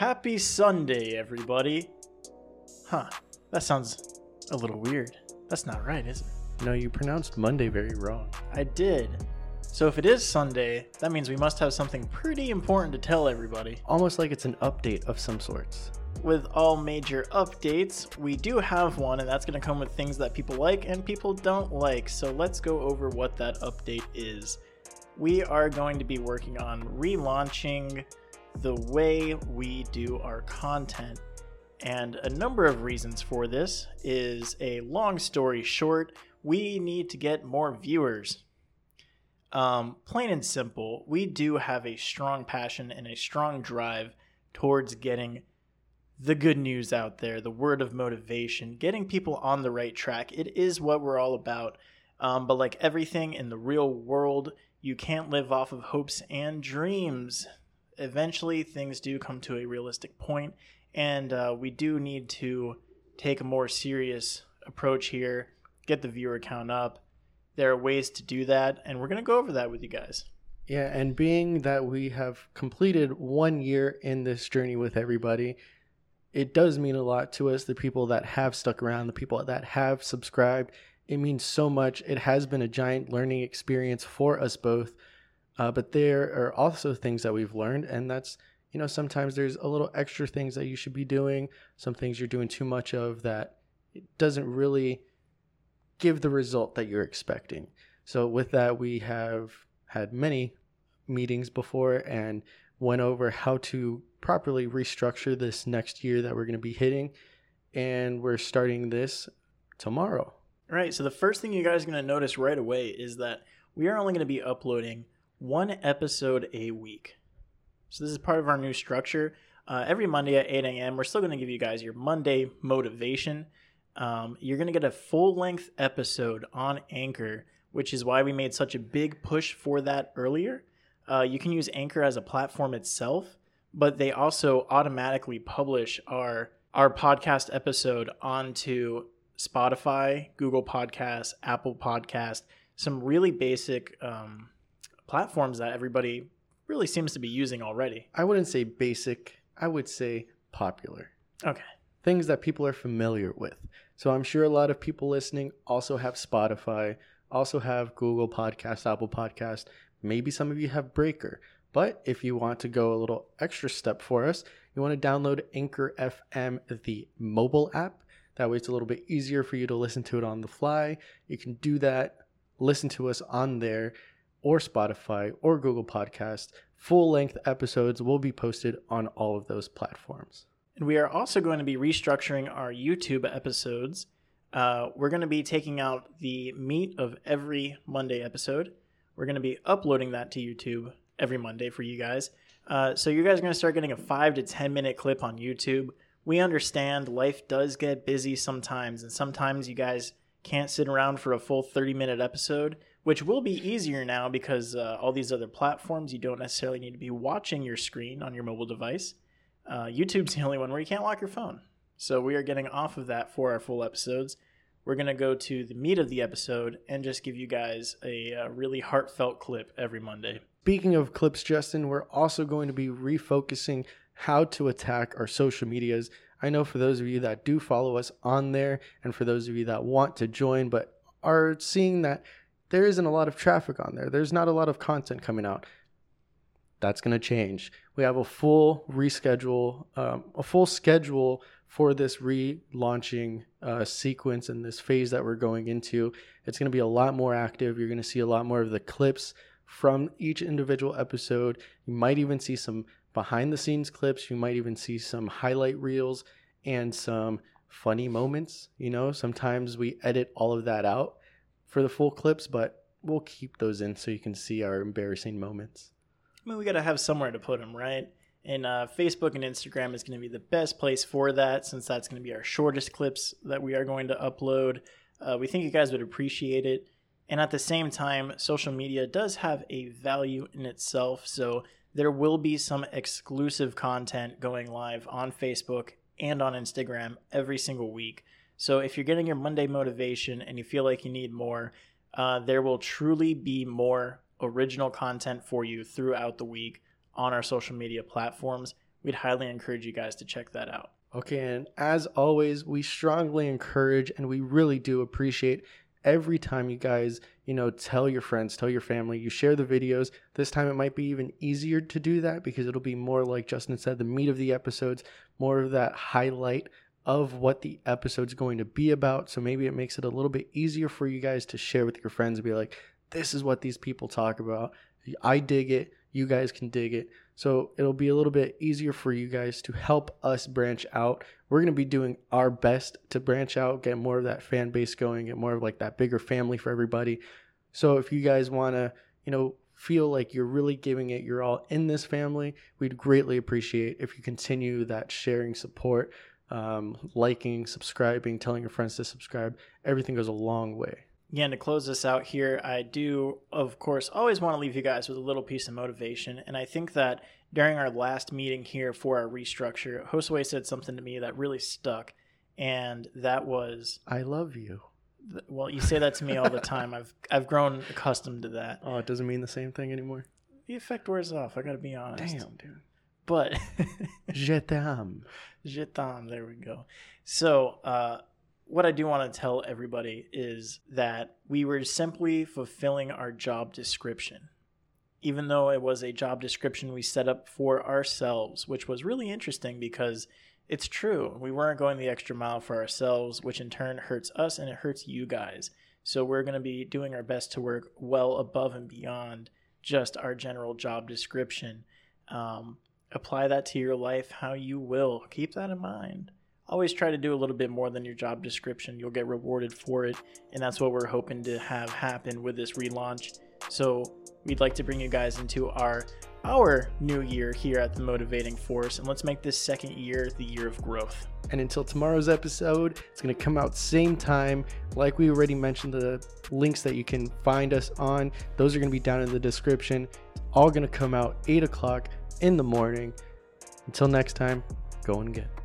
Happy Sunday, everybody. Huh, that sounds a little weird. That's not right, is it? No, you pronounced Monday very wrong. I did. So if it is Sunday, that means we must have something pretty important to tell everybody. Almost like it's an update of some sorts. With all major updates, we do have one, and that's going to come with things that people like and people don't like. So let's go over what that update is. We are going to be working on relaunching the way we do our content. And a number of reasons for this is a long story short, we need to get more viewers. Um, plain and simple, we do have a strong passion and a strong drive towards getting the good news out there, the word of motivation, getting people on the right track. It is what we're all about. Um, but like everything in the real world, you can't live off of hopes and dreams. Eventually, things do come to a realistic point, and uh, we do need to take a more serious approach here, get the viewer count up. There are ways to do that, and we're going to go over that with you guys. Yeah, and being that we have completed one year in this journey with everybody, it does mean a lot to us, the people that have stuck around, the people that have subscribed. It means so much. It has been a giant learning experience for us both. Uh, but there are also things that we've learned, and that's, you know, sometimes there's a little extra things that you should be doing, some things you're doing too much of that it doesn't really give the result that you're expecting. So, with that, we have had many meetings before and went over how to properly restructure this next year that we're going to be hitting. And we're starting this tomorrow. All right, so the first thing you guys are going to notice right away is that we are only going to be uploading one episode a week. So this is part of our new structure. Uh, every Monday at 8 a.m., we're still going to give you guys your Monday motivation. Um, you're going to get a full length episode on Anchor, which is why we made such a big push for that earlier. Uh, you can use Anchor as a platform itself, but they also automatically publish our our podcast episode onto Spotify, Google Podcasts, Apple Podcast, some really basic um, platforms that everybody really seems to be using already. I wouldn't say basic, I would say popular. Okay. Things that people are familiar with. So I'm sure a lot of people listening also have Spotify, also have Google Podcast, Apple Podcast. Maybe some of you have Breaker. But if you want to go a little extra step for us, you want to download Anchor FM, the mobile app. That way it's a little bit easier for you to listen to it on the fly. You can do that, listen to us on there or Spotify or Google Podcast. Full length episodes will be posted on all of those platforms. And we are also going to be restructuring our YouTube episodes. Uh, we're going to be taking out the meat of every Monday episode. We're going to be uploading that to YouTube every Monday for you guys. Uh, so you guys are going to start getting a five to 10 minute clip on YouTube. We understand life does get busy sometimes, and sometimes you guys can't sit around for a full 30 minute episode which will be easier now because uh, all these other platforms, you don't necessarily need to be watching your screen on your mobile device. Uh, YouTube's the only one where you can't lock your phone. So we are getting off of that for our full episodes. We're going to go to the meat of the episode and just give you guys a, a really heartfelt clip every Monday. Speaking of clips, Justin, we're also going to be refocusing how to attack our social medias. I know for those of you that do follow us on there, and for those of you that want to join but are seeing that there isn't a lot of traffic on there. There's not a lot of content coming out. That's going to change. We have a full reschedule, um, a full schedule for this relaunching uh, sequence and this phase that we're going into. It's going to be a lot more active. You're going to see a lot more of the clips from each individual episode. You might even see some behind the scenes clips. You might even see some highlight reels and some funny moments. You know, sometimes we edit all of that out for the full clips, but we'll keep those in so you can see our embarrassing moments. I mean, we got to have somewhere to put them, right? And uh, Facebook and Instagram is going to be the best place for that since that's going to be our shortest clips that we are going to upload. Uh, we think you guys would appreciate it. And at the same time, social media does have a value in itself. So there will be some exclusive content going live on Facebook and on Instagram every single week. So if you're getting your Monday motivation and you feel like you need more, uh, there will truly be more original content for you throughout the week on our social media platforms. we'd highly encourage you guys to check that out. Okay, and as always, we strongly encourage and we really do appreciate every time you guys, you know, tell your friends, tell your family, you share the videos. This time it might be even easier to do that because it'll be more like Justin said, the meat of the episodes, more of that highlight of what the episode's going to be about. So maybe it makes it a little bit easier for you guys to share with your friends and be like, this is what these people talk about. I dig it. You guys can dig it. So it'll be a little bit easier for you guys to help us branch out. We're going to be doing our best to branch out, get more of that fan base going, get more of like that bigger family for everybody. So if you guys want to, you know, feel like you're really giving it you're all in this family, we'd greatly appreciate if you continue that sharing support, um, liking, subscribing, telling your friends to subscribe. Everything goes a long way. Again, to close this out here, I do, of course, always want to leave you guys with a little piece of motivation. And I think that during our last meeting here for our restructure, Josue said something to me that really stuck. And that was, I love you. th- well, you say that to me all the time. I've I've grown accustomed to that. Oh, it doesn't mean the same thing anymore. The effect wears off. I got to be honest. Damn, dude. But Je t'aime. Je t'aime. There we go. So, uh, what I do want to tell everybody is that we were simply fulfilling our job description. Even though it was a job description we set up for ourselves, which was really interesting because it's true. We weren't going the extra mile for ourselves, which in turn hurts us and it hurts you guys. So we're going to be doing our best to work well above and beyond just our general job description. Um, apply that to your life how you will. Keep that in mind always try to do a little bit more than your job description. You'll get rewarded for it, and that's what we're hoping to have happen with this relaunch. So we'd like to bring you guys into our our new year here at the Motivating Force, and let's make this second year the year of growth. And until tomorrow's episode, it's going to come out same time. Like we already mentioned, the links that you can find us on, those are going to be down in the description. All going to come out 8 o'clock in the morning. Until next time, go and get.